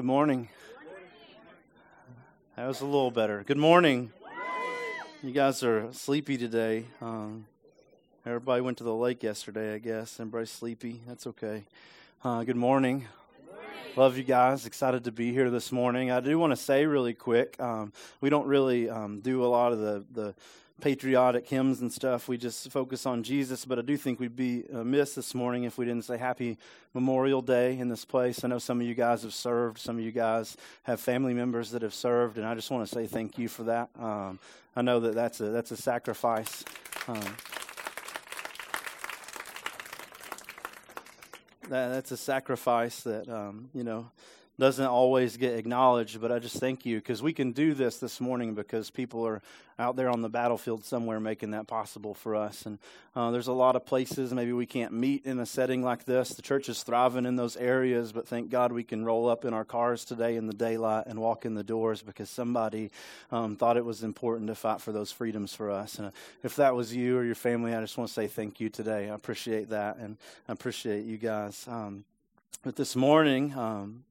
Good morning. That was a little better. Good morning. You guys are sleepy today. Um, everybody went to the lake yesterday, I guess. Everybody's sleepy. That's okay. Uh, good morning. Love you guys. Excited to be here this morning. I do want to say really quick um, we don't really um, do a lot of the, the patriotic hymns and stuff. We just focus on Jesus, but I do think we'd be amiss this morning if we didn't say Happy Memorial Day in this place. I know some of you guys have served, some of you guys have family members that have served, and I just want to say thank you for that. Um, I know that that's a that's a sacrifice. Um, that, that's a sacrifice that um, you know doesn't always get acknowledged, but I just thank you because we can do this this morning because people are out there on the battlefield somewhere making that possible for us. And uh, there's a lot of places maybe we can't meet in a setting like this. The church is thriving in those areas, but thank God we can roll up in our cars today in the daylight and walk in the doors because somebody um, thought it was important to fight for those freedoms for us. And uh, if that was you or your family, I just want to say thank you today. I appreciate that and I appreciate you guys. Um, but this morning, um,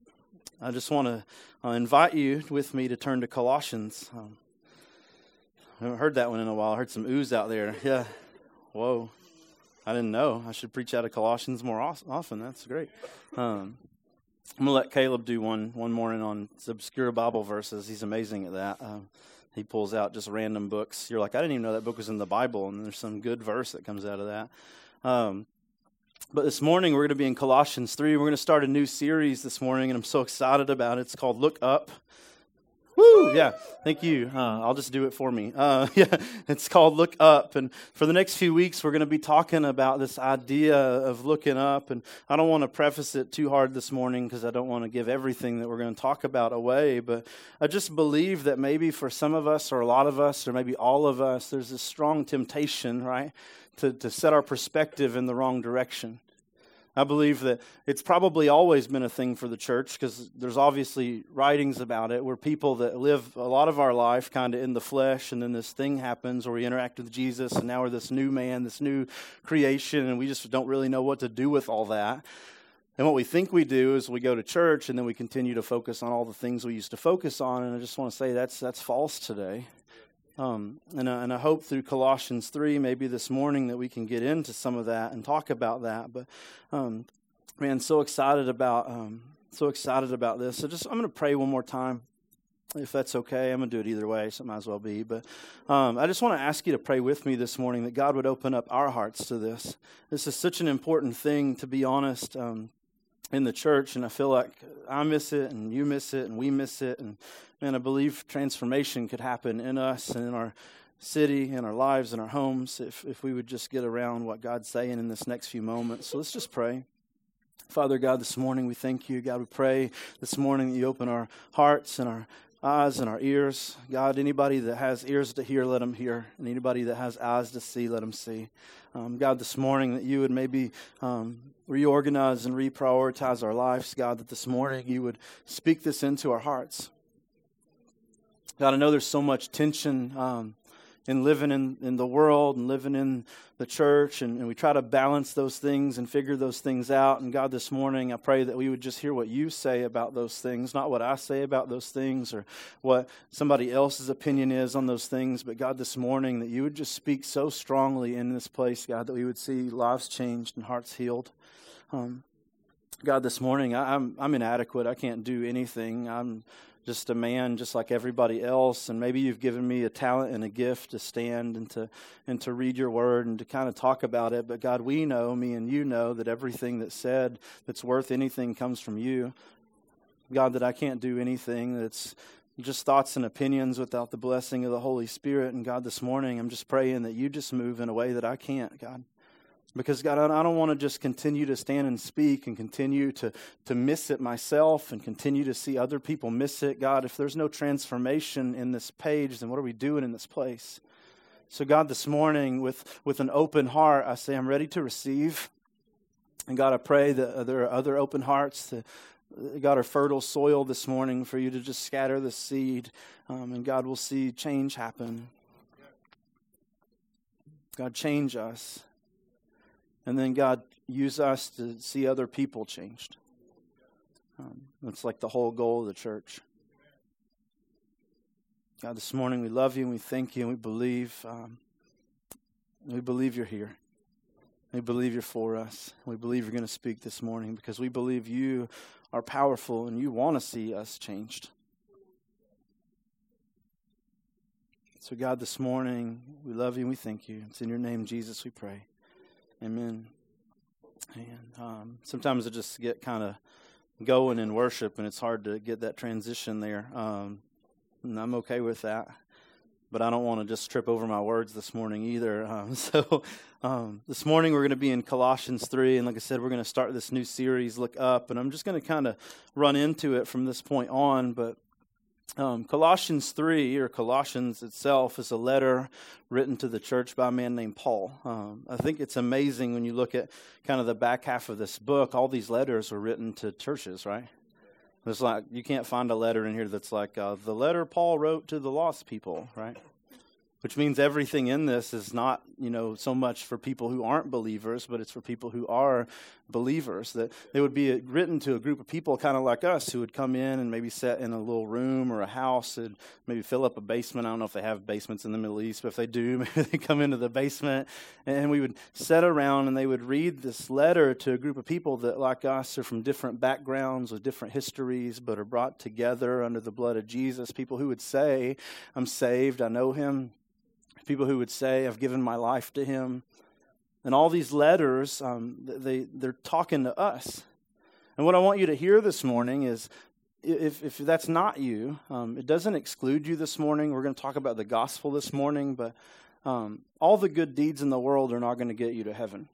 I just want to uh, invite you with me to turn to Colossians. Um, I haven't heard that one in a while. I heard some ooze out there. Yeah. Whoa. I didn't know. I should preach out of Colossians more often. That's great. Um, I'm going to let Caleb do one one morning on obscure Bible verses. He's amazing at that. Um, he pulls out just random books. You're like, I didn't even know that book was in the Bible, and there's some good verse that comes out of that. Um, but this morning we're going to be in Colossians 3. We're going to start a new series this morning, and I'm so excited about it. It's called Look Up. Woo! Yeah, thank you. Uh, I'll just do it for me. Uh, yeah, it's called Look Up. And for the next few weeks, we're going to be talking about this idea of looking up. And I don't want to preface it too hard this morning because I don't want to give everything that we're going to talk about away. But I just believe that maybe for some of us, or a lot of us, or maybe all of us, there's this strong temptation, right? to, to set our perspective in the wrong direction. I believe that it's probably always been a thing for the church because there's obviously writings about it where people that live a lot of our life kind of in the flesh, and then this thing happens where we interact with Jesus, and now we're this new man, this new creation, and we just don't really know what to do with all that. And what we think we do is we go to church and then we continue to focus on all the things we used to focus on. And I just want to say that's, that's false today. Um, and, I, and I hope through Colossians 3, maybe this morning, that we can get into some of that and talk about that. But, um, man, so excited about, um, so excited about this. So just, I'm going to pray one more time, if that's okay. I'm going to do it either way, so it might as well be. But um, I just want to ask you to pray with me this morning that God would open up our hearts to this. This is such an important thing, to be honest um, in the church, and I feel like I miss it, and you miss it, and we miss it, and man, I believe transformation could happen in us and in our city, in our lives, in our homes, if, if we would just get around what God's saying in this next few moments. So let's just pray. Father God, this morning we thank you. God, we pray this morning that you open our hearts and our eyes and our ears. God, anybody that has ears to hear, let them hear. And anybody that has eyes to see, let them see. Um, God, this morning that you would maybe um, reorganize and reprioritize our lives. God, that this morning you would speak this into our hearts. God, I know there's so much tension um, in living in, in the world and living in the church, and, and we try to balance those things and figure those things out. And God, this morning, I pray that we would just hear what you say about those things, not what I say about those things or what somebody else's opinion is on those things. But God, this morning, that you would just speak so strongly in this place, God, that we would see lives changed and hearts healed. Um, God, this morning, I, I'm, I'm inadequate. I can't do anything. I'm just a man just like everybody else. And maybe you've given me a talent and a gift to stand and to and to read your word and to kind of talk about it. But god we know me and you know that everything that's said that's worth anything comes from you. God that i can't do anything that's just thoughts and opinions without the blessing of the holy spirit. And god this morning i'm just praying that you just move in a way that i can't god because, God, I don't want to just continue to stand and speak and continue to, to miss it myself and continue to see other people miss it. God, if there's no transformation in this page, then what are we doing in this place? So, God, this morning, with, with an open heart, I say, I'm ready to receive. And God, I pray that there are other open hearts that God, are fertile soil this morning for you to just scatter the seed. Um, and God will see change happen. God, change us. And then, God, use us to see other people changed. Um, it's like the whole goal of the church. God, this morning we love you and we thank you and we believe. Um, we believe you're here. We believe you're for us. We believe you're going to speak this morning because we believe you are powerful and you want to see us changed. So, God, this morning, we love you and we thank you. It's in your name, Jesus, we pray. Amen. And um, sometimes I just get kind of going in worship, and it's hard to get that transition there. Um, and I'm okay with that but I don't want to just trip over my words this morning either. Um, so, um, this morning we're going to be in Colossians 3, and like I said, we're going to start this new series, Look Up, and I'm just going to kind of run into it from this point on. But um, Colossians 3, or Colossians itself, is a letter written to the church by a man named Paul. Um, I think it's amazing when you look at kind of the back half of this book, all these letters were written to churches, right? It's like you can't find a letter in here that's like uh, the letter Paul wrote to the lost people, right? Which means everything in this is not, you know, so much for people who aren't believers, but it's for people who are believers. That they would be written to a group of people kind of like us who would come in and maybe sit in a little room or a house and maybe fill up a basement. I don't know if they have basements in the Middle East, but if they do, maybe they come into the basement and we would sit around and they would read this letter to a group of people that, like us, are from different backgrounds with different histories, but are brought together under the blood of Jesus. People who would say, I'm saved, I know him people who would say, I've given my life to him. And all these letters, um, they, they're talking to us. And what I want you to hear this morning is if, if that's not you, um, it doesn't exclude you this morning. We're going to talk about the gospel this morning, but um, all the good deeds in the world are not going to get you to heaven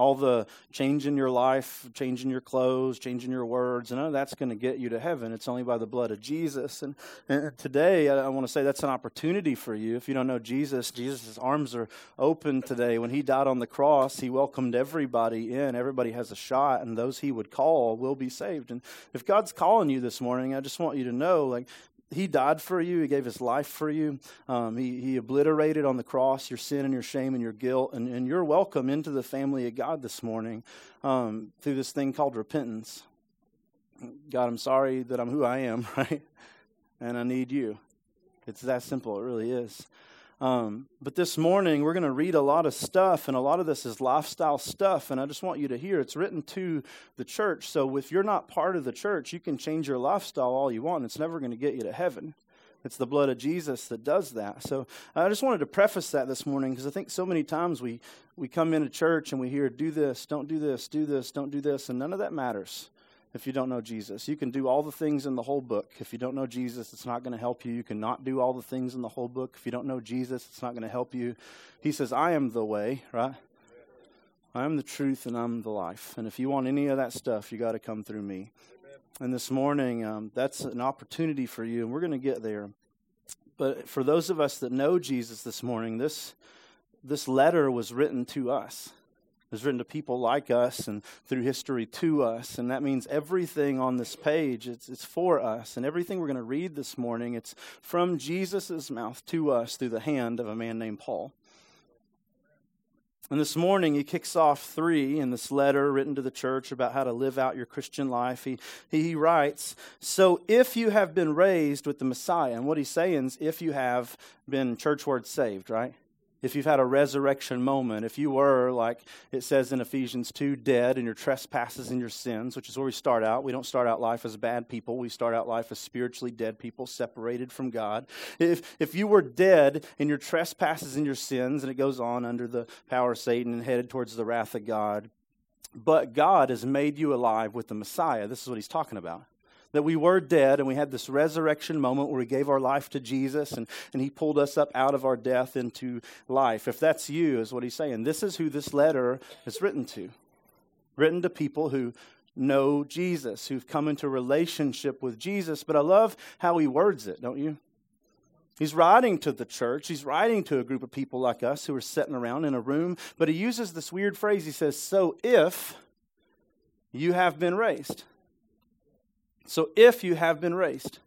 all the change in your life, changing your clothes, changing your words, none of that's going to get you to heaven. It's only by the blood of Jesus. And, and today, I, I want to say that's an opportunity for you. If you don't know Jesus, Jesus' arms are open today. When he died on the cross, he welcomed everybody in. Everybody has a shot, and those he would call will be saved. And if God's calling you this morning, I just want you to know, like, he died for you. He gave his life for you. Um, he, he obliterated on the cross your sin and your shame and your guilt. And, and you're welcome into the family of God this morning um, through this thing called repentance. God, I'm sorry that I'm who I am, right? And I need you. It's that simple. It really is. Um, but this morning, we're going to read a lot of stuff, and a lot of this is lifestyle stuff. And I just want you to hear it's written to the church. So if you're not part of the church, you can change your lifestyle all you want. It's never going to get you to heaven. It's the blood of Jesus that does that. So I just wanted to preface that this morning because I think so many times we, we come into church and we hear, do this, don't do this, do this, don't do this, and none of that matters if you don't know Jesus. You can do all the things in the whole book. If you don't know Jesus, it's not going to help you. You cannot do all the things in the whole book. If you don't know Jesus, it's not going to help you. He says, I am the way, right? I am the truth and I'm the life. And if you want any of that stuff, you got to come through me. And this morning, um, that's an opportunity for you, and we're going to get there. But for those of us that know Jesus this morning, this, this letter was written to us. Was written to people like us and through history to us. And that means everything on this page, it's, it's for us. And everything we're going to read this morning, it's from Jesus' mouth to us through the hand of a man named Paul. And this morning, he kicks off three in this letter written to the church about how to live out your Christian life. He, he writes, So if you have been raised with the Messiah, and what he's saying is, if you have been church word saved, right? If you've had a resurrection moment, if you were, like it says in Ephesians 2, dead in your trespasses and your sins, which is where we start out. We don't start out life as bad people. We start out life as spiritually dead people, separated from God. If, if you were dead in your trespasses and your sins, and it goes on under the power of Satan and headed towards the wrath of God, but God has made you alive with the Messiah. This is what he's talking about that we were dead and we had this resurrection moment where we gave our life to Jesus and, and he pulled us up out of our death into life. If that's you, is what he's saying. This is who this letter is written to. Written to people who know Jesus, who've come into relationship with Jesus. But I love how he words it, don't you? He's writing to the church. He's writing to a group of people like us who are sitting around in a room. But he uses this weird phrase. He says, So if you have been raised. So if you have been raised,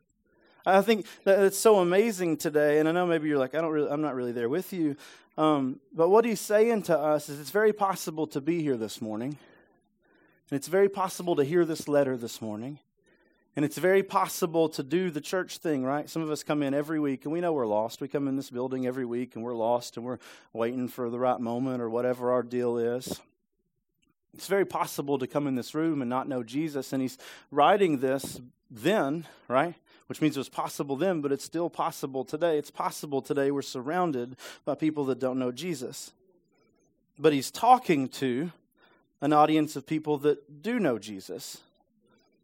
I think that it's so amazing today, and I know maybe you're like, I don't really, I'm not really there with you. Um, but what he's saying to us is it's very possible to be here this morning. And it's very possible to hear this letter this morning. And it's very possible to do the church thing, right? Some of us come in every week and we know we're lost. We come in this building every week and we're lost and we're waiting for the right moment or whatever our deal is. It's very possible to come in this room and not know Jesus. And he's writing this then, right? Which means it was possible then, but it's still possible today. It's possible today we're surrounded by people that don't know Jesus. But he's talking to an audience of people that do know Jesus.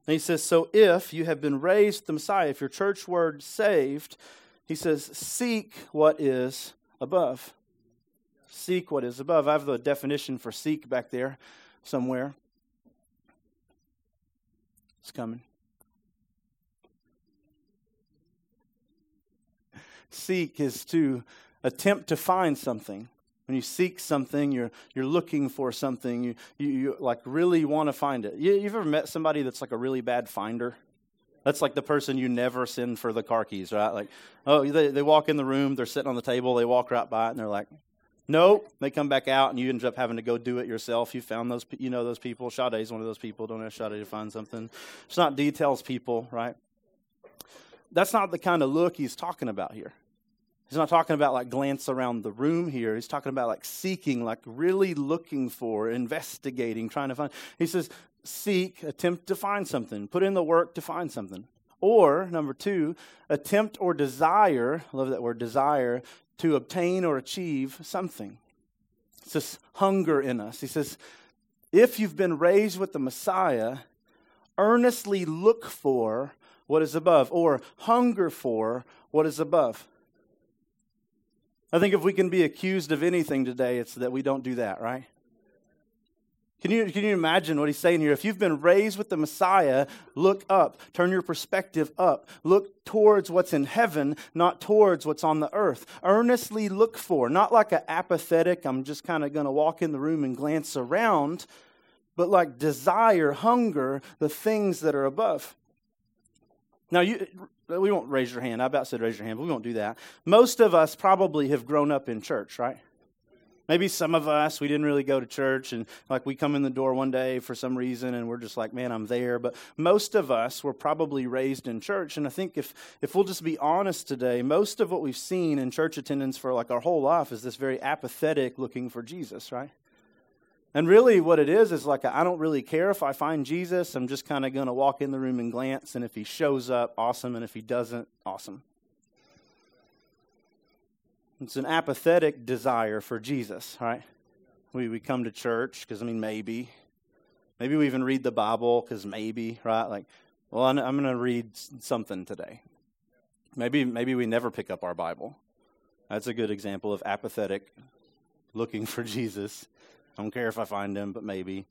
And he says, So if you have been raised the Messiah, if your church word saved, he says, seek what is above. Seek what is above. I have the definition for seek back there somewhere. It's coming. Seek is to attempt to find something when you seek something, you're, you're looking for something, you, you, you like really want to find it. You, you've ever met somebody that's like a really bad finder? That's like the person you never send for the car keys, right? Like, oh, they, they walk in the room, they're sitting on the table, they walk right by it, and they're like, nope. They come back out, and you end up having to go do it yourself. You found those, you know, those people. Sade's one of those people. Don't ask Sade to find something. It's not details people, right? That's not the kind of look he's talking about here. He's not talking about like glance around the room here. He's talking about like seeking, like really looking for, investigating, trying to find. He says, seek, attempt to find something, put in the work to find something. Or, number two, attempt or desire, I love that word, desire, to obtain or achieve something. It's this hunger in us. He says, if you've been raised with the Messiah, earnestly look for what is above, or hunger for what is above. I think if we can be accused of anything today, it's that we don't do that, right? Can you, can you imagine what he's saying here? If you've been raised with the Messiah, look up. Turn your perspective up. Look towards what's in heaven, not towards what's on the earth. Earnestly look for, not like an apathetic, I'm just kind of going to walk in the room and glance around, but like desire, hunger, the things that are above. Now, you, we won't raise your hand. I about said raise your hand, but we won't do that. Most of us probably have grown up in church, right? Maybe some of us, we didn't really go to church, and like we come in the door one day for some reason, and we're just like, man, I'm there. But most of us were probably raised in church. And I think if, if we'll just be honest today, most of what we've seen in church attendance for like our whole life is this very apathetic looking for Jesus, right? And really, what it is is like, I don't really care if I find Jesus. I'm just kind of going to walk in the room and glance. And if he shows up, awesome. And if he doesn't, awesome. It's an apathetic desire for Jesus, right? We, we come to church because, I mean, maybe. Maybe we even read the Bible because maybe, right? Like, well, I'm, I'm going to read something today. Maybe, maybe we never pick up our Bible. That's a good example of apathetic looking for Jesus. I don't care if I find him, but maybe.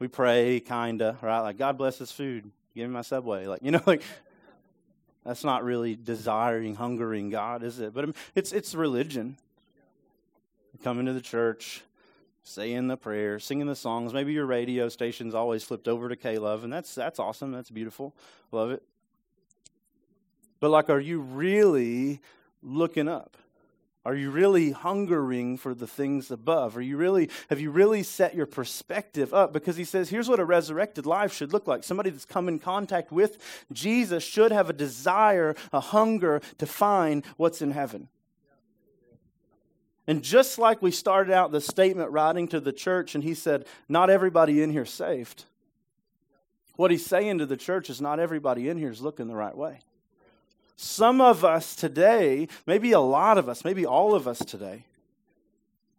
We pray, kinda, right? Like, God bless this food. Give me my subway. Like, you know, like, that's not really desiring, hungering God, is it? But it's, it's religion. Coming to the church, saying the prayer, singing the songs. Maybe your radio station's always flipped over to K Love, and that's, that's awesome. That's beautiful. Love it. But, like, are you really looking up? Are you really hungering for the things above? Are you really have you really set your perspective up? Because he says, here's what a resurrected life should look like. Somebody that's come in contact with Jesus should have a desire, a hunger to find what's in heaven. And just like we started out the statement writing to the church, and he said, Not everybody in here saved. What he's saying to the church is not everybody in here is looking the right way. Some of us today, maybe a lot of us, maybe all of us today,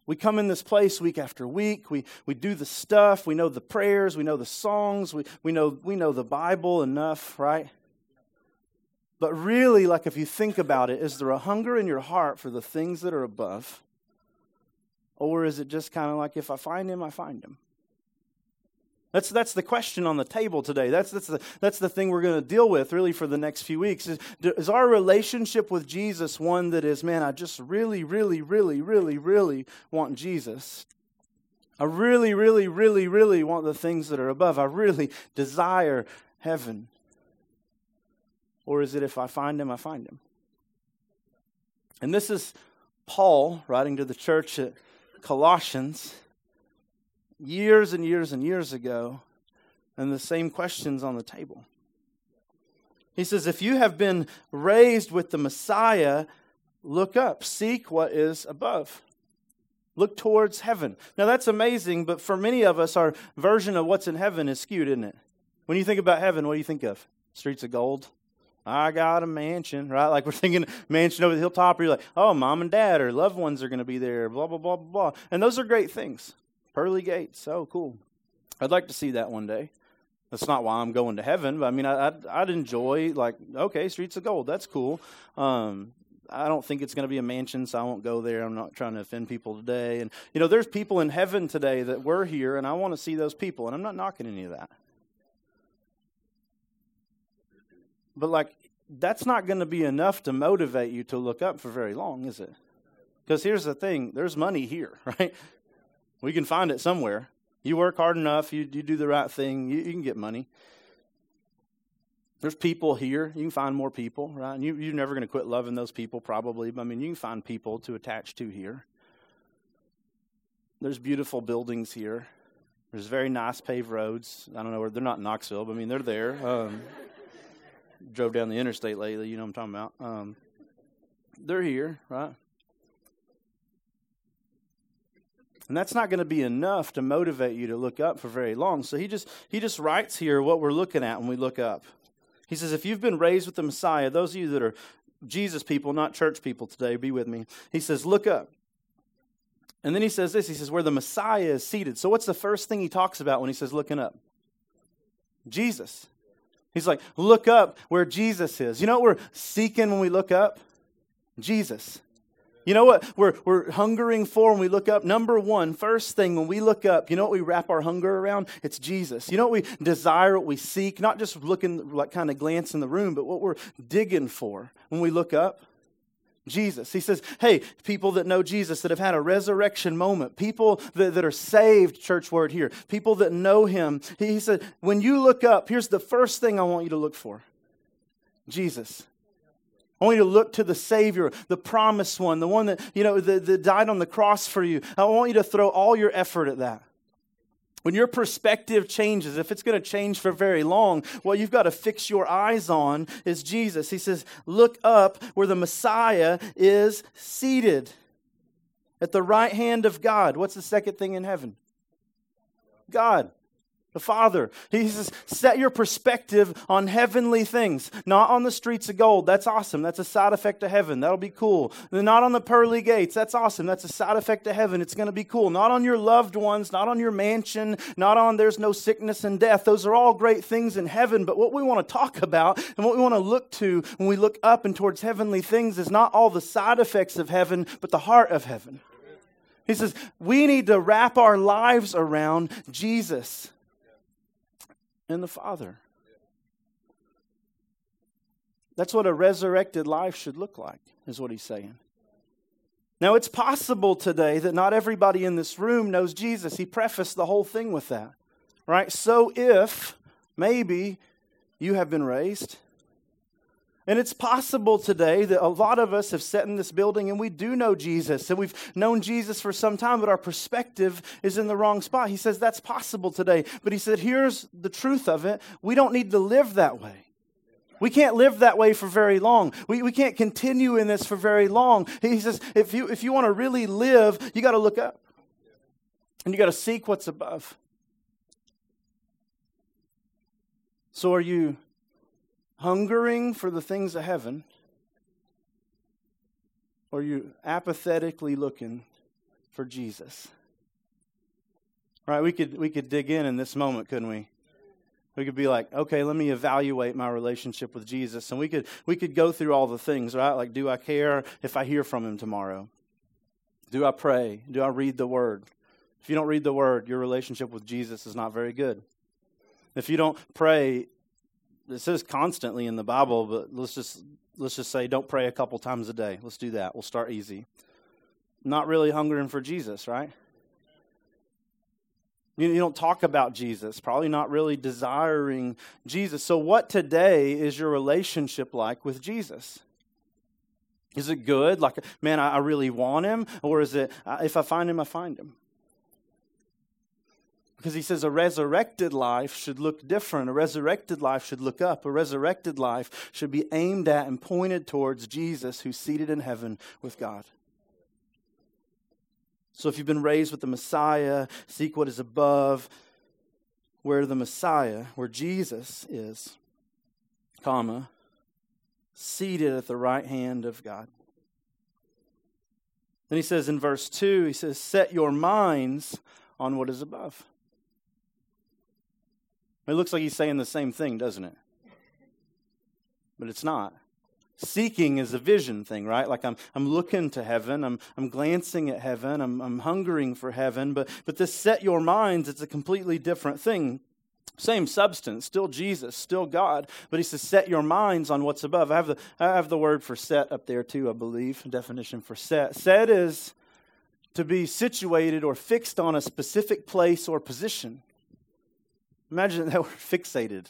we come in this place week after week. We, we do the stuff. We know the prayers. We know the songs. We, we, know, we know the Bible enough, right? But really, like if you think about it, is there a hunger in your heart for the things that are above? Or is it just kind of like if I find him, I find him? That's, that's the question on the table today. That's, that's, the, that's the thing we're going to deal with really for the next few weeks. Is, is our relationship with Jesus one that is, man, I just really, really, really, really, really want Jesus? I really, really, really, really want the things that are above. I really desire heaven. Or is it if I find him, I find him? And this is Paul writing to the church at Colossians years and years and years ago, And the same questions on the table. He says, If you have been raised with the Messiah, look up, seek what is above. Look towards heaven. Now that's amazing, but for many of us, our version of what's in heaven is skewed, isn't it? When you think about heaven, what do you think of? Streets of gold? I got a mansion, right? Like we're thinking mansion over the hilltop, or you're like, oh, mom and dad or loved ones are going to be there, blah, blah, blah, blah, blah. And those are great things. Pearly gates, oh, cool. I'd like to see that one day. That's not why I'm going to heaven, but I mean, I, would I'd enjoy, like, okay, streets of gold, that's cool. Um, I don't think it's going to be a mansion, so I won't go there. I'm not trying to offend people today. And, you know, there's people in heaven today that were here, and I want to see those people, and I'm not knocking any of that. But, like, that's not going to be enough to motivate you to look up for very long, is it? Because here's the thing there's money here, right? We can find it somewhere. You work hard enough, you, you do the right thing, you, you can get money. There's people here. You can find more people, right? And you, you're never going to quit loving those people, probably. But I mean, you can find people to attach to here. There's beautiful buildings here. There's very nice paved roads. I don't know where they're not in Knoxville, but I mean, they're there. Um, drove down the interstate lately, you know what I'm talking about. Um, they're here, right? And that's not going to be enough to motivate you to look up for very long. So he just he just writes here what we're looking at when we look up. He says, if you've been raised with the Messiah, those of you that are Jesus people, not church people today, be with me. He says, look up. And then he says this he says, where the Messiah is seated. So, what's the first thing he talks about when he says looking up? Jesus. He's like, look up where Jesus is. You know what we're seeking when we look up? Jesus. You know what we're, we're hungering for when we look up? Number one, first thing when we look up, you know what we wrap our hunger around? It's Jesus. You know what we desire, what we seek? Not just looking, like kind of glance in the room, but what we're digging for when we look up? Jesus. He says, hey, people that know Jesus, that have had a resurrection moment, people that, that are saved, church word here, people that know him. He, he said, when you look up, here's the first thing I want you to look for Jesus. I want you to look to the Savior, the promised one, the one that, you know, that, that died on the cross for you. I want you to throw all your effort at that. When your perspective changes, if it's going to change for very long, what you've got to fix your eyes on is Jesus. He says, Look up where the Messiah is seated at the right hand of God. What's the second thing in heaven? God the Father. He says, set your perspective on heavenly things, not on the streets of gold. That's awesome. That's a side effect of heaven. That'll be cool. Not on the pearly gates. That's awesome. That's a side effect of heaven. It's going to be cool. Not on your loved ones, not on your mansion, not on there's no sickness and death. Those are all great things in heaven. But what we want to talk about and what we want to look to when we look up and towards heavenly things is not all the side effects of heaven, but the heart of heaven. He says, we need to wrap our lives around Jesus and the Father. That's what a resurrected life should look like, is what he's saying. Now, it's possible today that not everybody in this room knows Jesus. He prefaced the whole thing with that, right? So, if maybe you have been raised, and it's possible today that a lot of us have sat in this building and we do know Jesus and we've known Jesus for some time, but our perspective is in the wrong spot. He says that's possible today. But he said, here's the truth of it we don't need to live that way. We can't live that way for very long. We, we can't continue in this for very long. He says, if you, if you want to really live, you got to look up and you got to seek what's above. So, are you hungering for the things of heaven, or you apathetically looking for Jesus? Right? We could we could dig in in this moment, couldn't we? We could be like, okay, let me evaluate my relationship with Jesus, and we could we could go through all the things, right? Like, do I care if I hear from Him tomorrow? Do I pray? Do I read the Word? If you don't read the Word, your relationship with Jesus is not very good. If you don't pray, it says constantly in the Bible, but let's just let's just say don't pray a couple times a day. Let's do that. We'll start easy. Not really hungering for Jesus, right? You, you don't talk about Jesus, probably not really desiring Jesus. So, what today is your relationship like with Jesus? Is it good? Like, man, I, I really want him? Or is it, if I find him, I find him? Because he says a resurrected life should look different. A resurrected life should look up. A resurrected life should be aimed at and pointed towards Jesus who's seated in heaven with God. So if you've been raised with the Messiah, seek what is above, where the Messiah, where Jesus is, comma, seated at the right hand of God. Then he says in verse 2, he says, Set your minds on what is above. It looks like he's saying the same thing, doesn't it? But it's not. Seeking is a vision thing, right? Like I'm, I'm looking to heaven, I'm, I'm glancing at heaven, I'm, I'm hungering for heaven. But, but this set your minds, it's a completely different thing. Same substance, still Jesus, still God, but he says, set your minds on what's above. I have the, I have the word for set up there too, I believe, definition for set. Set is to be situated or fixed on a specific place or position. Imagine that we're fixated.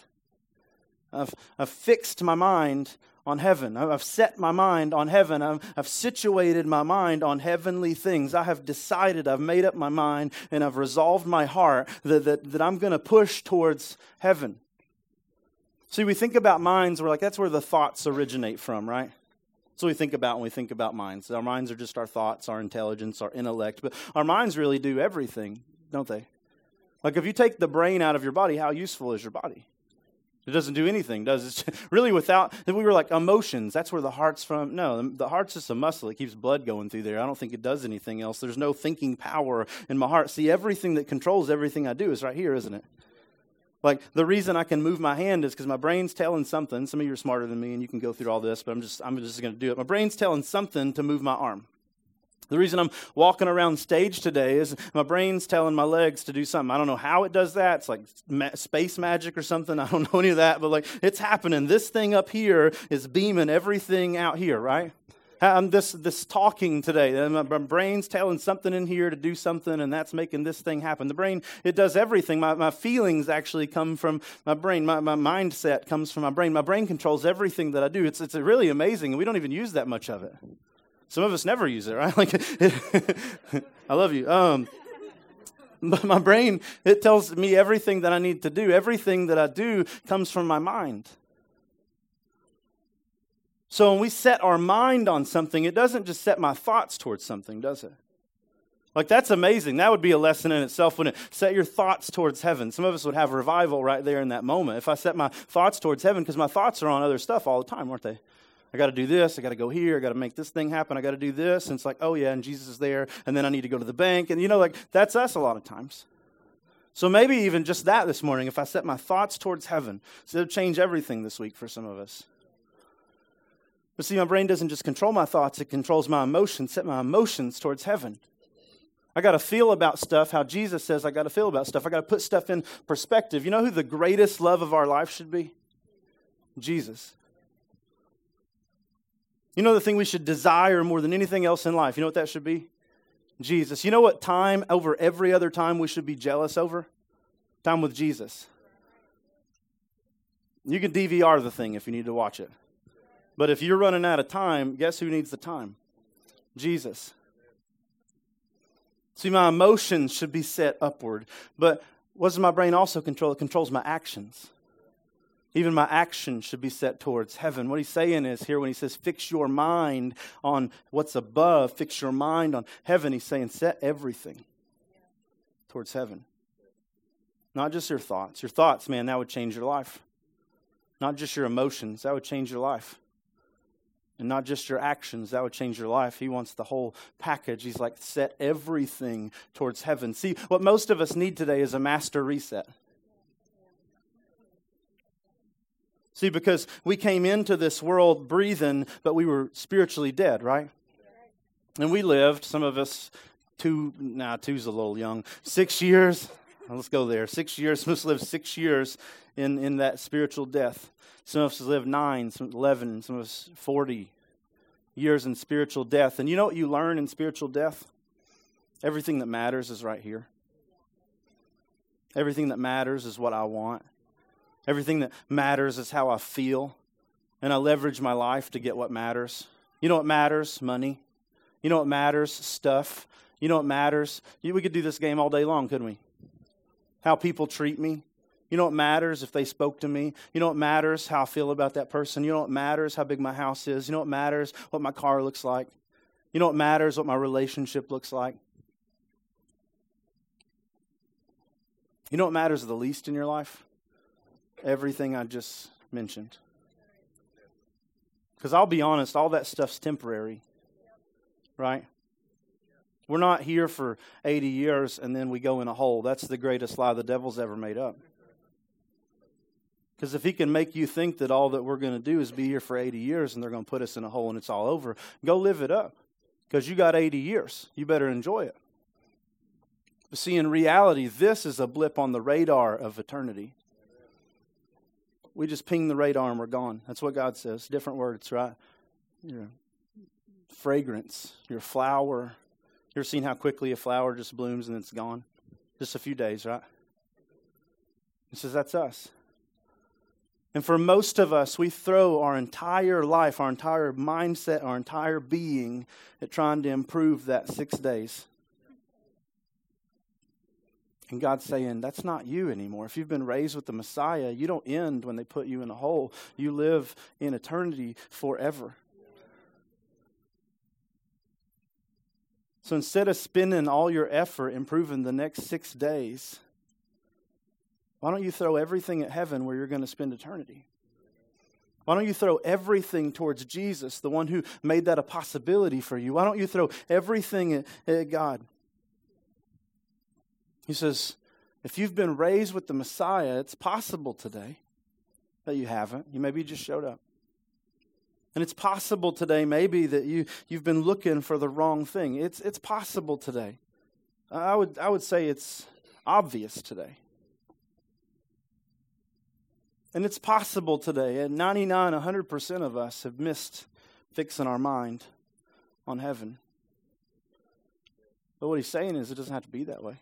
I've, I've fixed my mind on heaven. I've set my mind on heaven. I've, I've, situated my mind on heavenly things. I have decided, I've made up my mind, and I've resolved my heart that, that, that I'm going to push towards heaven. See, we think about minds, we're like, that's where the thoughts originate from, right? What we think about when we think about minds. Our minds are just our thoughts, our intelligence, our intellect, but our minds really do everything, don't they? Like if you take the brain out of your body, how useful is your body? It doesn't do anything, does it? really without, we were like emotions, that's where the heart's from. No, the heart's just a muscle. It keeps blood going through there. I don't think it does anything else. There's no thinking power in my heart. See, everything that controls everything I do is right here, isn't it? Like the reason I can move my hand is because my brain's telling something. Some of you are smarter than me and you can go through all this, but I'm just I'm just gonna do it. My brain's telling something to move my arm. The reason I'm walking around stage today is my brain's telling my legs to do something. I don't know how it does that. It's like ma- space magic or something. I don't know any of that, but like it's happening. This thing up here is beaming everything out here, right? I'm this, this talking today. My brain's telling something in here to do something, and that's making this thing happen. The brain, it does everything. My, my feelings actually come from my brain. My, my mindset comes from my brain. My brain controls everything that I do. It's, it's really amazing, and we don't even use that much of it. Some of us never use it, right? Like, I love you. Um, but my brain, it tells me everything that I need to do. Everything that I do comes from my mind. So when we set our mind on something, it doesn't just set my thoughts towards something, does it? Like, that's amazing. That would be a lesson in itself, wouldn't it? Set your thoughts towards heaven. Some of us would have revival right there in that moment. If I set my thoughts towards heaven, because my thoughts are on other stuff all the time, aren't they? I got to do this. I got to go here. I got to make this thing happen. I got to do this. And it's like, oh, yeah, and Jesus is there. And then I need to go to the bank. And, you know, like, that's us a lot of times. So maybe even just that this morning, if I set my thoughts towards heaven, so it'll change everything this week for some of us. But see, my brain doesn't just control my thoughts, it controls my emotions, set my emotions towards heaven. I got to feel about stuff how Jesus says I got to feel about stuff. I got to put stuff in perspective. You know who the greatest love of our life should be? Jesus. You know the thing we should desire more than anything else in life? You know what that should be? Jesus. You know what time over every other time we should be jealous over? Time with Jesus. You can DVR the thing if you need to watch it. But if you're running out of time, guess who needs the time? Jesus. See, my emotions should be set upward. But what does my brain also control? It controls my actions. Even my actions should be set towards heaven. What he's saying is here when he says, fix your mind on what's above, fix your mind on heaven, he's saying, set everything towards heaven. Not just your thoughts. Your thoughts, man, that would change your life. Not just your emotions, that would change your life. And not just your actions, that would change your life. He wants the whole package. He's like, set everything towards heaven. See, what most of us need today is a master reset. See, because we came into this world breathing, but we were spiritually dead, right? And we lived, some of us, two, nah, two's a little young, six years. Let's go there. Six years. Some of us lived six years in, in that spiritual death. Some of us lived nine, some 11, some of us 40 years in spiritual death. And you know what you learn in spiritual death? Everything that matters is right here. Everything that matters is what I want. Everything that matters is how I feel. And I leverage my life to get what matters. You know what matters? Money. You know what matters? Stuff. You know what matters? We could do this game all day long, couldn't we? how people treat me. You know what matters if they spoke to me? You know what matters how I feel about that person? You know what matters how big my house is? You know what matters what my car looks like? You know what matters what my relationship looks like? You know what matters the least in your life? Everything I just mentioned. Because I'll be honest, all that stuff's temporary, right? We're not here for 80 years and then we go in a hole. That's the greatest lie the devil's ever made up. Because if he can make you think that all that we're going to do is be here for 80 years and they're going to put us in a hole and it's all over, go live it up. Because you got 80 years. You better enjoy it. But see, in reality, this is a blip on the radar of eternity. We just ping the radar and we're gone. That's what God says. Different words, right? Your fragrance, your flower. You ever seen how quickly a flower just blooms and it's gone? Just a few days, right? He says, That's us. And for most of us, we throw our entire life, our entire mindset, our entire being at trying to improve that six days. And God's saying, that's not you anymore. If you've been raised with the Messiah, you don't end when they put you in a hole. You live in eternity forever. So instead of spending all your effort improving the next six days, why don't you throw everything at heaven where you're going to spend eternity? Why don't you throw everything towards Jesus, the one who made that a possibility for you? Why don't you throw everything at, at God? He says, if you've been raised with the Messiah, it's possible today that you haven't. You maybe just showed up. And it's possible today, maybe, that you, you've been looking for the wrong thing. It's, it's possible today. I would, I would say it's obvious today. And it's possible today, and 99, 100% of us have missed fixing our mind on heaven. But what he's saying is it doesn't have to be that way.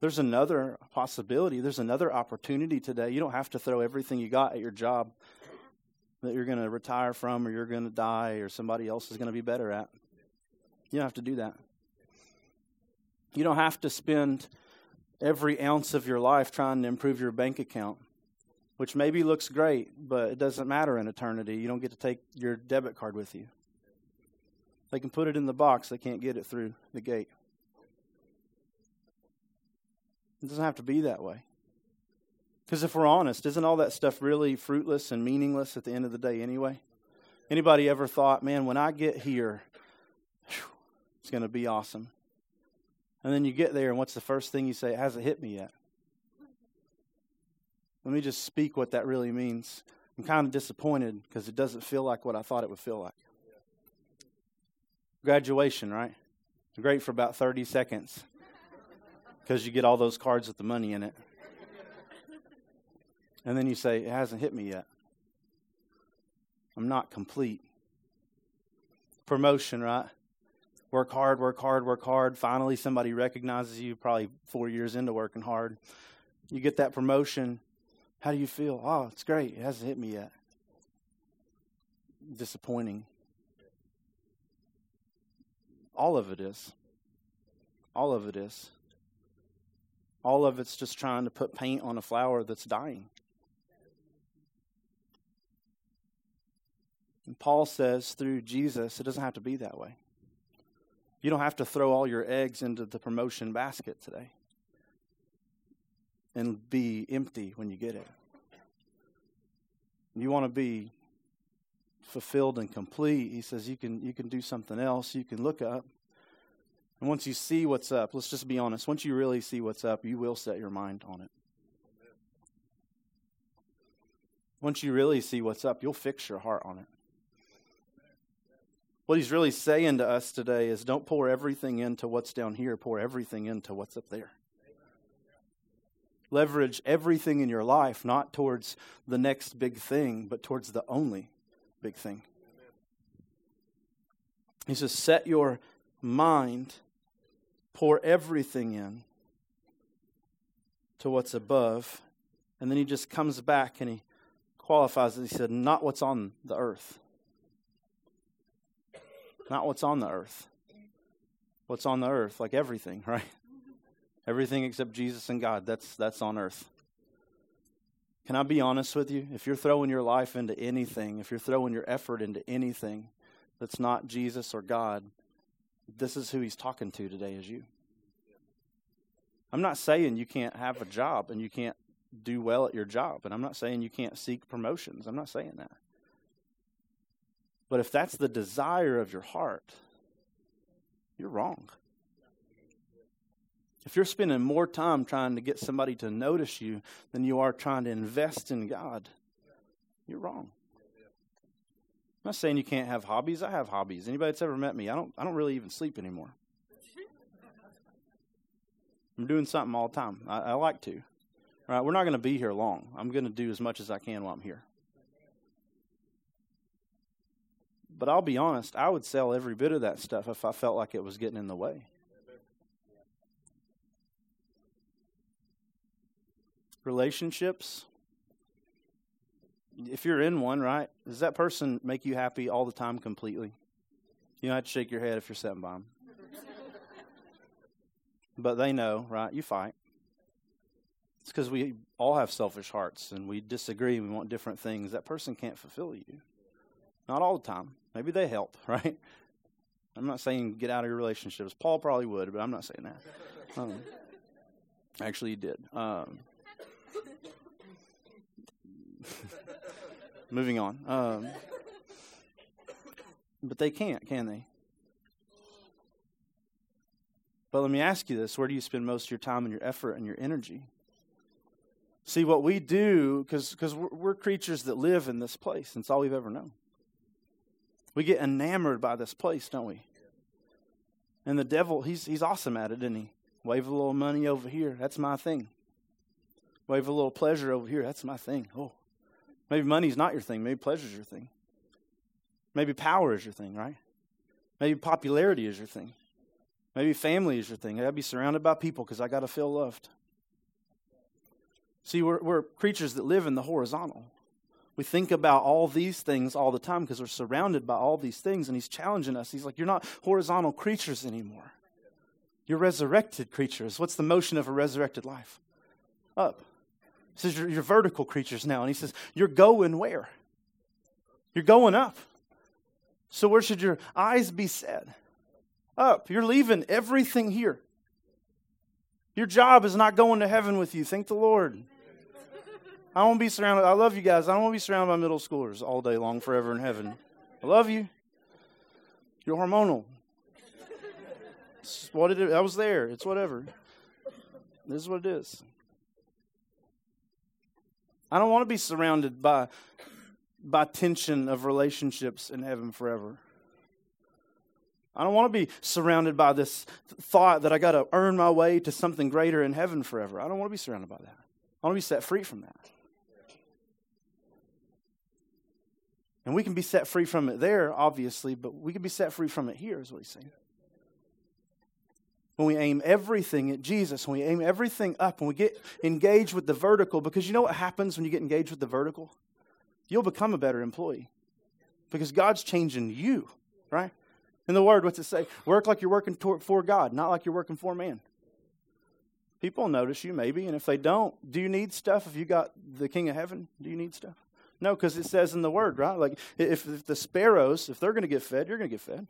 There's another possibility, there's another opportunity today. You don't have to throw everything you got at your job that you're going to retire from or you're going to die or somebody else is going to be better at. You don't have to do that. You don't have to spend every ounce of your life trying to improve your bank account which maybe looks great, but it doesn't matter in eternity. You don't get to take your debit card with you. They can put it in the box, they can't get it through the gate. It doesn't have to be that way. Because if we're honest, isn't all that stuff really fruitless and meaningless at the end of the day anyway? Anybody ever thought, man, when I get here, whew, it's going to be awesome? And then you get there, and what's the first thing you say? It hasn't hit me yet. Let me just speak what that really means. I'm kind of disappointed because it doesn't feel like what I thought it would feel like. Graduation, right? Great for about 30 seconds because you get all those cards with the money in it. And then you say, It hasn't hit me yet. I'm not complete. Promotion, right? Work hard, work hard, work hard. Finally, somebody recognizes you, probably four years into working hard. You get that promotion, how do you feel? Oh, it's great. It hasn't hit me yet. Disappointing. All of it is. All of it is. All of it's just trying to put paint on a flower that's dying. And Paul says through Jesus, it doesn't have to be that way. You don't have to throw all your eggs into the promotion basket today and be empty when you get it. You want to be fulfilled and complete. He says you can you can do something else. You can look up. And once you see what's up, let's just be honest. Once you really see what's up, you will set your mind on it. Once you really see what's up, you'll fix your heart on it. What he's really saying to us today is don't pour everything into what's down here, pour everything into what's up there leverage everything in your life not towards the next big thing, but towards the only big thing. He says, set your mind, pour everything in to what's above. And then he just comes back and he qualifies it. He said, not what's on the earth. Not what's on the earth. What's on the earth, like everything, right? Everything except Jesus and God, that's, that's on earth. Can I be honest with you? If you're throwing your life into anything, if you're throwing your effort into anything that's not Jesus or God, this is who he's talking to today is you. I'm not saying you can't have a job and you can't do well at your job, and I'm not saying you can't seek promotions. I'm not saying that. But if that's the desire of your heart, you're wrong. If you're spending more time trying to get somebody to notice you than you are trying to invest in God, you're wrong. I'm not saying you can't have hobbies. I have hobbies. Anybody that's ever met me, I don't I don't really even sleep anymore. I'm doing something all the time. I, I like to. All right, we're not going to be here long. I'm going to do as much as I can while I'm here. But I'll be honest, I would sell every bit of that stuff if I felt like it was getting in the way. Relationships. If you're in one, right, does that person make you happy all the time completely? You don't have to shake your head if you're sitting by them. but they know, right? You fight. It's because we all have selfish hearts and we disagree and we want different things. That person can't fulfill you. Not all the time. Maybe they help, right? I'm not saying get out of your relationships. Paul probably would, but I'm not saying that. Um, actually, he did. Um, moving on. Um, but they can't, can they? But let me ask you this where do you spend most of your time and your effort and your energy? See, what we do, because we're, we're creatures that live in this place, and it's all we've ever known. We get enamored by this place, don't we? And the devil, he's, he's awesome at it, isn't he? Wave a little money over here, that's my thing. Wave a little pleasure over here, that's my thing. Oh, maybe money's not your thing, maybe pleasure's your thing. Maybe power is your thing, right? Maybe popularity is your thing. Maybe family is your thing. I gotta be surrounded by people because I gotta feel loved. See, we're, we're creatures that live in the horizontal. We think about all these things all the time because we're surrounded by all these things, and He's challenging us. He's like, You're not horizontal creatures anymore. You're resurrected creatures. What's the motion of a resurrected life? Up. He says, You're, you're vertical creatures now. And He says, You're going where? You're going up. So, where should your eyes be set? Up. You're leaving everything here. Your job is not going to heaven with you. Thank the Lord. I to be surrounded. I love you guys. I don't want to be surrounded by middle schoolers all day long, forever in heaven. I love you. You're hormonal. It's what it. I was there. It's whatever. This is what it is. I don't want to be surrounded by by tension of relationships in heaven forever. I don't want to be surrounded by this thought that I got to earn my way to something greater in heaven forever. I don't want to be surrounded by that. I want to be set free from that. And we can be set free from it there, obviously, but we can be set free from it here, is what he's saying. When we aim everything at Jesus, when we aim everything up, when we get engaged with the vertical, because you know what happens when you get engaged with the vertical? You'll become a better employee because God's changing you, right? In the Word, what's it say? Work like you're working for God, not like you're working for man. People notice you, maybe, and if they don't, do you need stuff if you got the King of Heaven? Do you need stuff? No, because it says in the word, right? Like if, if the sparrows, if they're going to get fed, you're going to get fed.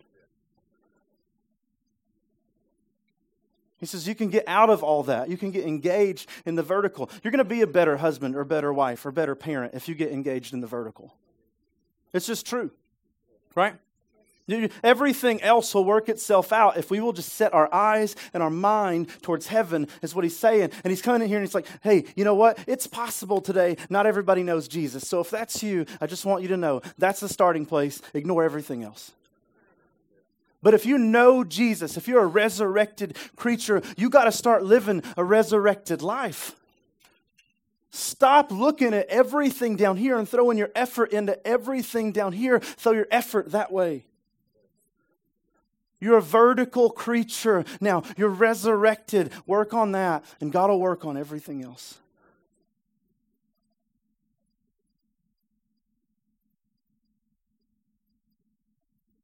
He says you can get out of all that. You can get engaged in the vertical. You're going to be a better husband or better wife or better parent if you get engaged in the vertical. It's just true, right? Everything else will work itself out if we will just set our eyes and our mind towards heaven, is what he's saying. And he's coming in here and he's like, hey, you know what? It's possible today. Not everybody knows Jesus. So if that's you, I just want you to know that's the starting place. Ignore everything else. But if you know Jesus, if you're a resurrected creature, you got to start living a resurrected life. Stop looking at everything down here and throwing your effort into everything down here. Throw your effort that way. You're a vertical creature. Now, you're resurrected. Work on that, and God will work on everything else.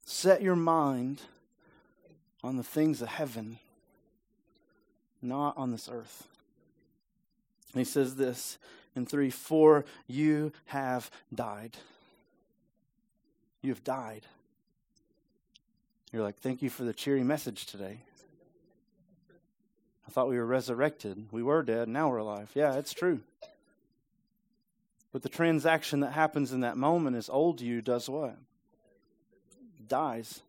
Set your mind on the things of heaven not on this earth. And he says this in 3 For you have died. You have died. You're like, Thank you for the cheery message today. I thought we were resurrected. We were dead. Now we're alive. Yeah, it's true. But the transaction that happens in that moment is old you does what? Dies.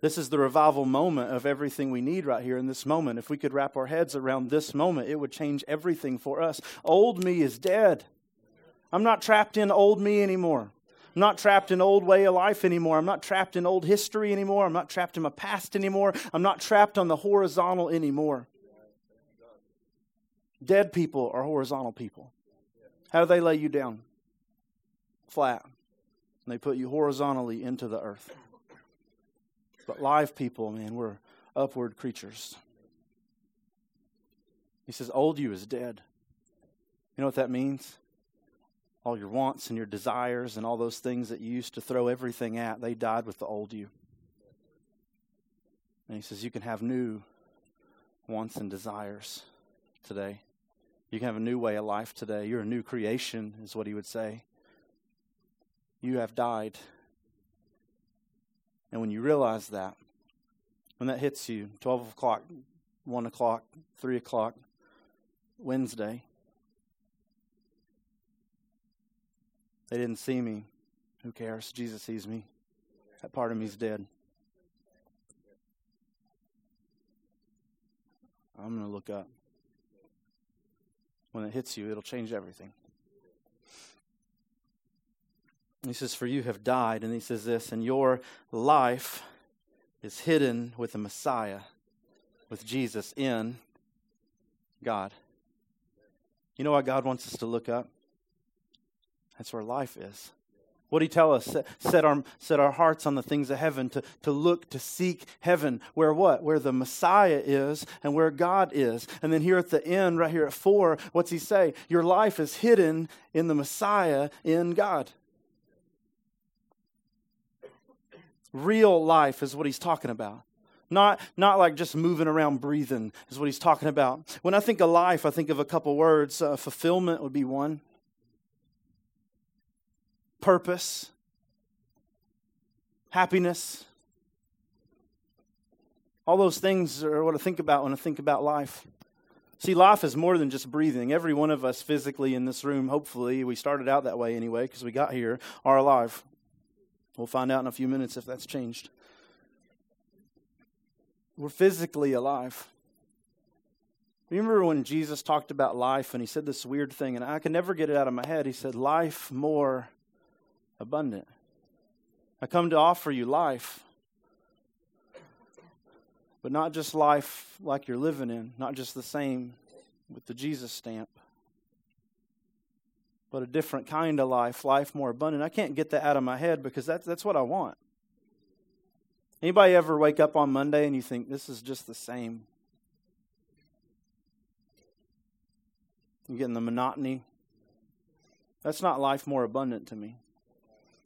This is the revival moment of everything we need right here in this moment. If we could wrap our heads around this moment, it would change everything for us. Old me is dead. I'm not trapped in old me anymore. I'm not trapped in old way of life anymore. I'm not trapped in old history anymore. I'm not trapped in my past anymore. I'm not trapped on the horizontal anymore. Dead people are horizontal people. How do they lay you down? Flat. And they put you horizontally into the earth. But live people, man, we're upward creatures. He says, Old you is dead. You know what that means? All your wants and your desires and all those things that you used to throw everything at, they died with the old you. And he says, You can have new wants and desires today. You can have a new way of life today. You're a new creation, is what he would say. You have died. And when you realize that, when that hits you, 12 o'clock, 1 o'clock, 3 o'clock, Wednesday, they didn't see me. Who cares? Jesus sees me. That part of me is dead. I'm going to look up when it hits you, it'll change everything. He says, For you have died. And he says this, and your life is hidden with the Messiah, with Jesus in God. You know why God wants us to look up? That's where life is. What did he tell us? Set our, set our hearts on the things of heaven, to, to look, to seek heaven. Where what? Where the Messiah is and where God is. And then here at the end, right here at four, what's he say? Your life is hidden in the Messiah, in God. Real life is what he's talking about. Not, not like just moving around breathing is what he's talking about. When I think of life, I think of a couple words. Uh, fulfillment would be one purpose, happiness. All those things are what I think about when I think about life. See, life is more than just breathing. Every one of us physically in this room, hopefully, we started out that way anyway because we got here, are alive. We'll find out in a few minutes if that's changed. We're physically alive. Remember when Jesus talked about life and he said this weird thing, and I can never get it out of my head. He said, Life more abundant. I come to offer you life, but not just life like you're living in, not just the same with the Jesus stamp, but a different kind of life, life more abundant. I can't get that out of my head because that's, that's what I want. Anybody ever wake up on Monday and you think this is just the same? You're getting the monotony. That's not life more abundant to me.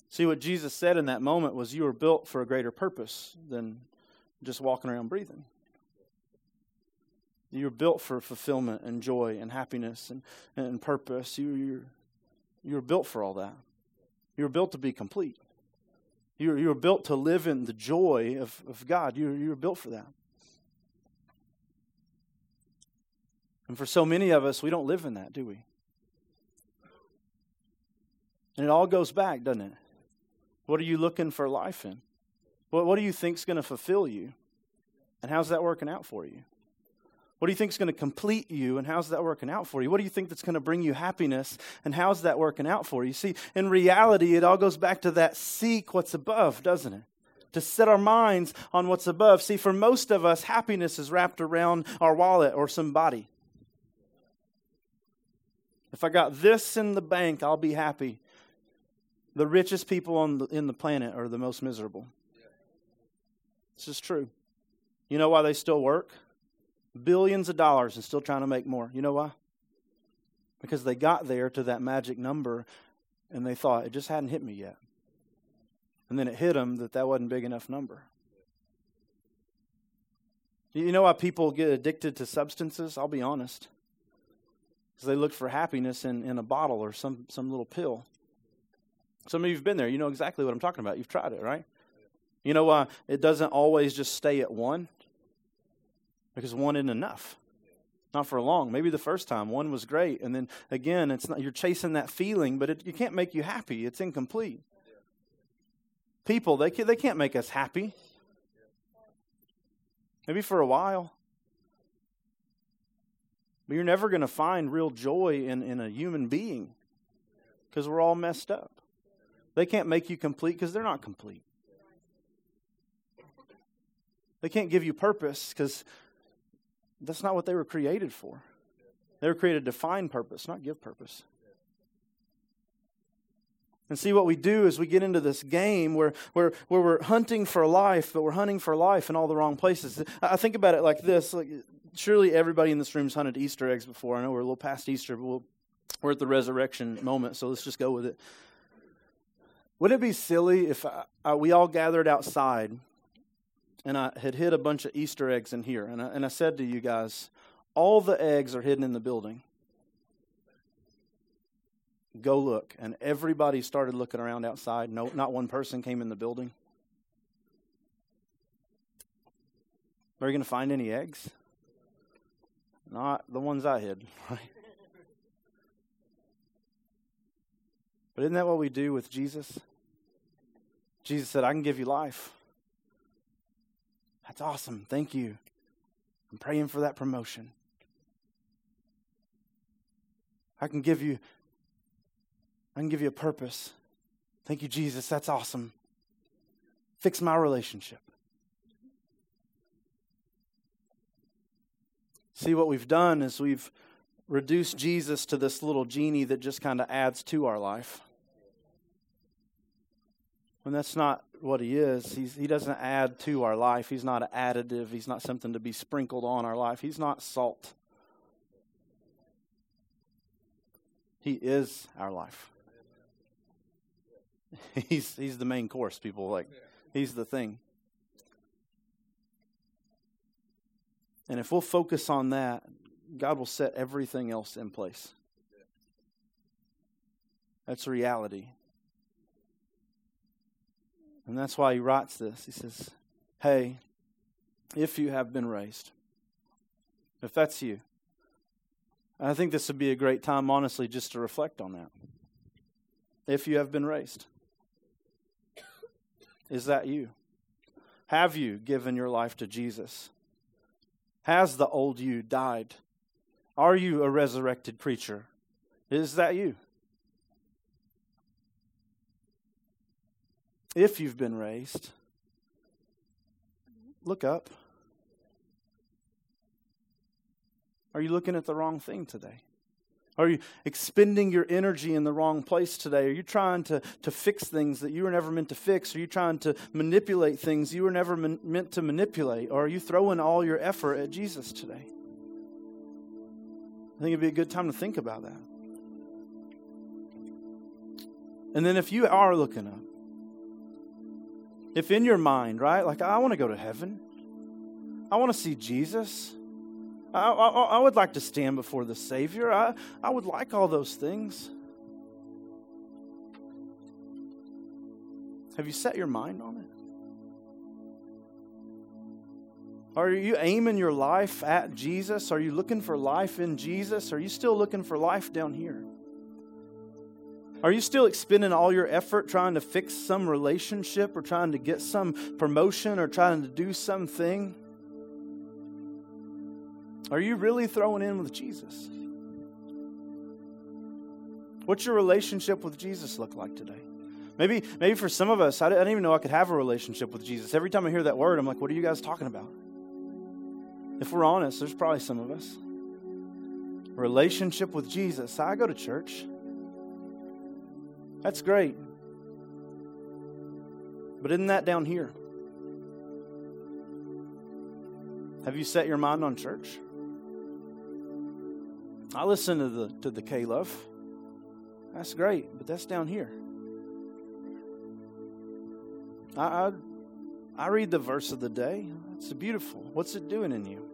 See, what Jesus said in that moment was, You were built for a greater purpose than just walking around breathing. You're built for fulfillment and joy and happiness and, and purpose. You, you're, you're built for all that. You're built to be complete. You're, you're built to live in the joy of, of God. You're, you're built for that. And for so many of us, we don't live in that, do we? And it all goes back, doesn't it? What are you looking for life in? What, what do you think is going to fulfill you? And how's that working out for you? What do you think is going to complete you, and how's that working out for you? What do you think that's going to bring you happiness, and how's that working out for you? See, in reality, it all goes back to that seek what's above, doesn't it? To set our minds on what's above. See, for most of us, happiness is wrapped around our wallet or somebody. If I got this in the bank, I'll be happy the richest people on the, in the planet are the most miserable. This is true. You know why they still work? Billions of dollars and still trying to make more. You know why? Because they got there to that magic number and they thought it just hadn't hit me yet. And then it hit them that that wasn't big enough number. You know why people get addicted to substances? I'll be honest. Because they look for happiness in, in a bottle or some, some little pill. Some of you have been there. You know exactly what I'm talking about. You've tried it, right? You know why it doesn't always just stay at one? Because one isn't enough. Not for long. Maybe the first time one was great, and then again, it's not. You're chasing that feeling, but it, it can't make you happy. It's incomplete. People, they can, they can't make us happy. Maybe for a while. But you're never going to find real joy in, in a human being because we're all messed up. They can't make you complete because they're not complete. They can't give you purpose because that's not what they were created for. They were created to find purpose, not give purpose. And see what we do is we get into this game where, where, where we're hunting for life, but we're hunting for life in all the wrong places. I think about it like this. Like, surely everybody in this room's hunted Easter eggs before. I know we're a little past Easter, but we we are at the resurrection moment, so let's just go with it. Wouldn't it be silly if I, I, we all gathered outside and I had hid a bunch of Easter eggs in here, and I, and I said to you guys, all the eggs are hidden in the building go look. And everybody started looking around outside. No, not one person came in the building. Are you going to find any eggs? Not the ones I hid, right? But isn't that what we do with Jesus? Jesus said, I can give you life. That's awesome. Thank you. I'm praying for that promotion. I can give you I can give you a purpose. Thank you, Jesus. That's awesome. Fix my relationship. See, what we've done is we've reduced Jesus to this little genie that just kind of adds to our life. When that's not what he is, He's, he doesn't add to our life. He's not an additive, he's not something to be sprinkled on our life. He's not salt. He is our life. he's he's the main course. People like he's the thing. And if we'll focus on that, God will set everything else in place. That's reality. And that's why he writes this. He says, Hey, if you have been raised, if that's you, I think this would be a great time, honestly, just to reflect on that. If you have been raised. Is that you? Have you given your life to Jesus? Has the old you died? Are you a resurrected creature? Is that you? If you've been raised, look up. Are you looking at the wrong thing today? Are you expending your energy in the wrong place today? Are you trying to, to fix things that you were never meant to fix? Are you trying to manipulate things you were never meant to manipulate? Or are you throwing all your effort at Jesus today? I think it'd be a good time to think about that. And then if you are looking up, if in your mind, right, like I want to go to heaven, I want to see Jesus. I, I, I, would like to stand before the Savior. I, I would like all those things. Have you set your mind on it? Are you aiming your life at Jesus? Are you looking for life in Jesus? Are you still looking for life down here? Are you still expending all your effort trying to fix some relationship or trying to get some promotion or trying to do something? Are you really throwing in with Jesus? What's your relationship with Jesus look like today? Maybe, maybe for some of us, I didn't even know I could have a relationship with Jesus. Every time I hear that word, I'm like, what are you guys talking about? If we're honest, there's probably some of us. Relationship with Jesus. I go to church. That's great. But isn't that down here? Have you set your mind on church? I listen to the to the K Love. That's great, but that's down here. I, I I read the verse of the day. It's beautiful. What's it doing in you?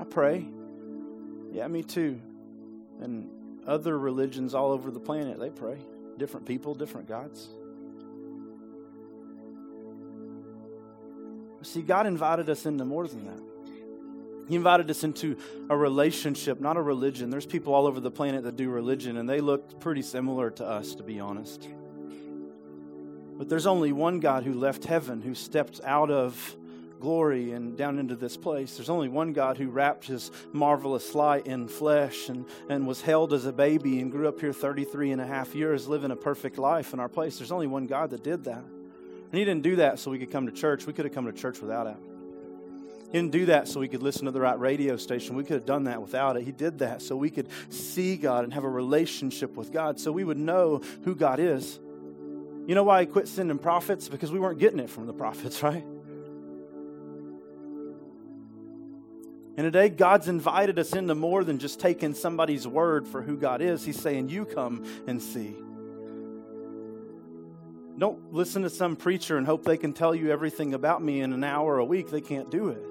I pray. Yeah, me too. And other religions all over the planet, they pray. Different people, different gods. See, God invited us into more than that. He invited us into a relationship, not a religion. There's people all over the planet that do religion, and they look pretty similar to us, to be honest. But there's only one God who left heaven, who stepped out of glory and down into this place. There's only one God who wrapped his marvelous light in flesh and, and was held as a baby and grew up here 33 and a half years, living a perfect life in our place. There's only one God that did that. And he didn't do that so we could come to church. We could have come to church without it. He didn't do that so we could listen to the right radio station. We could have done that without it. He did that so we could see God and have a relationship with God, so we would know who God is. You know why he quit sending prophets? Because we weren't getting it from the prophets, right? And today, God's invited us into more than just taking somebody's word for who God is. He's saying, You come and see. Don't listen to some preacher and hope they can tell you everything about me in an hour or a week. They can't do it.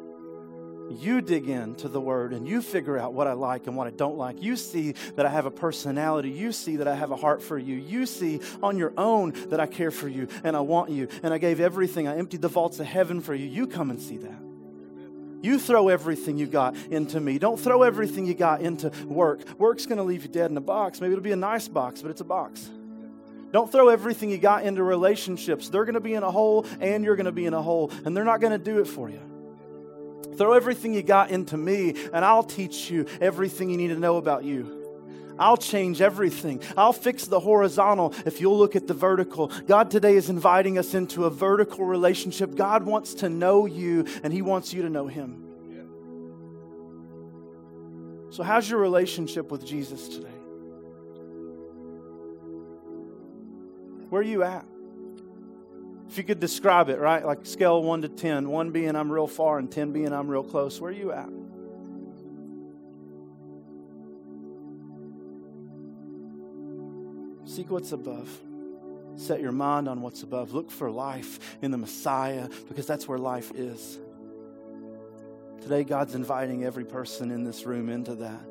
You dig into the word and you figure out what I like and what I don't like. You see that I have a personality. You see that I have a heart for you. You see on your own that I care for you and I want you and I gave everything. I emptied the vaults of heaven for you. You come and see that. You throw everything you got into me. Don't throw everything you got into work. Work's going to leave you dead in a box. Maybe it'll be a nice box, but it's a box. Don't throw everything you got into relationships. They're going to be in a hole and you're going to be in a hole, and they're not going to do it for you. Throw everything you got into me, and I'll teach you everything you need to know about you. I'll change everything. I'll fix the horizontal if you'll look at the vertical. God today is inviting us into a vertical relationship. God wants to know you, and He wants you to know Him. So, how's your relationship with Jesus today? Where are you at? If you could describe it, right? Like scale 1 to 10, 1 being I'm real far and 10 being I'm real close. Where are you at? Seek what's above. Set your mind on what's above. Look for life in the Messiah because that's where life is. Today, God's inviting every person in this room into that.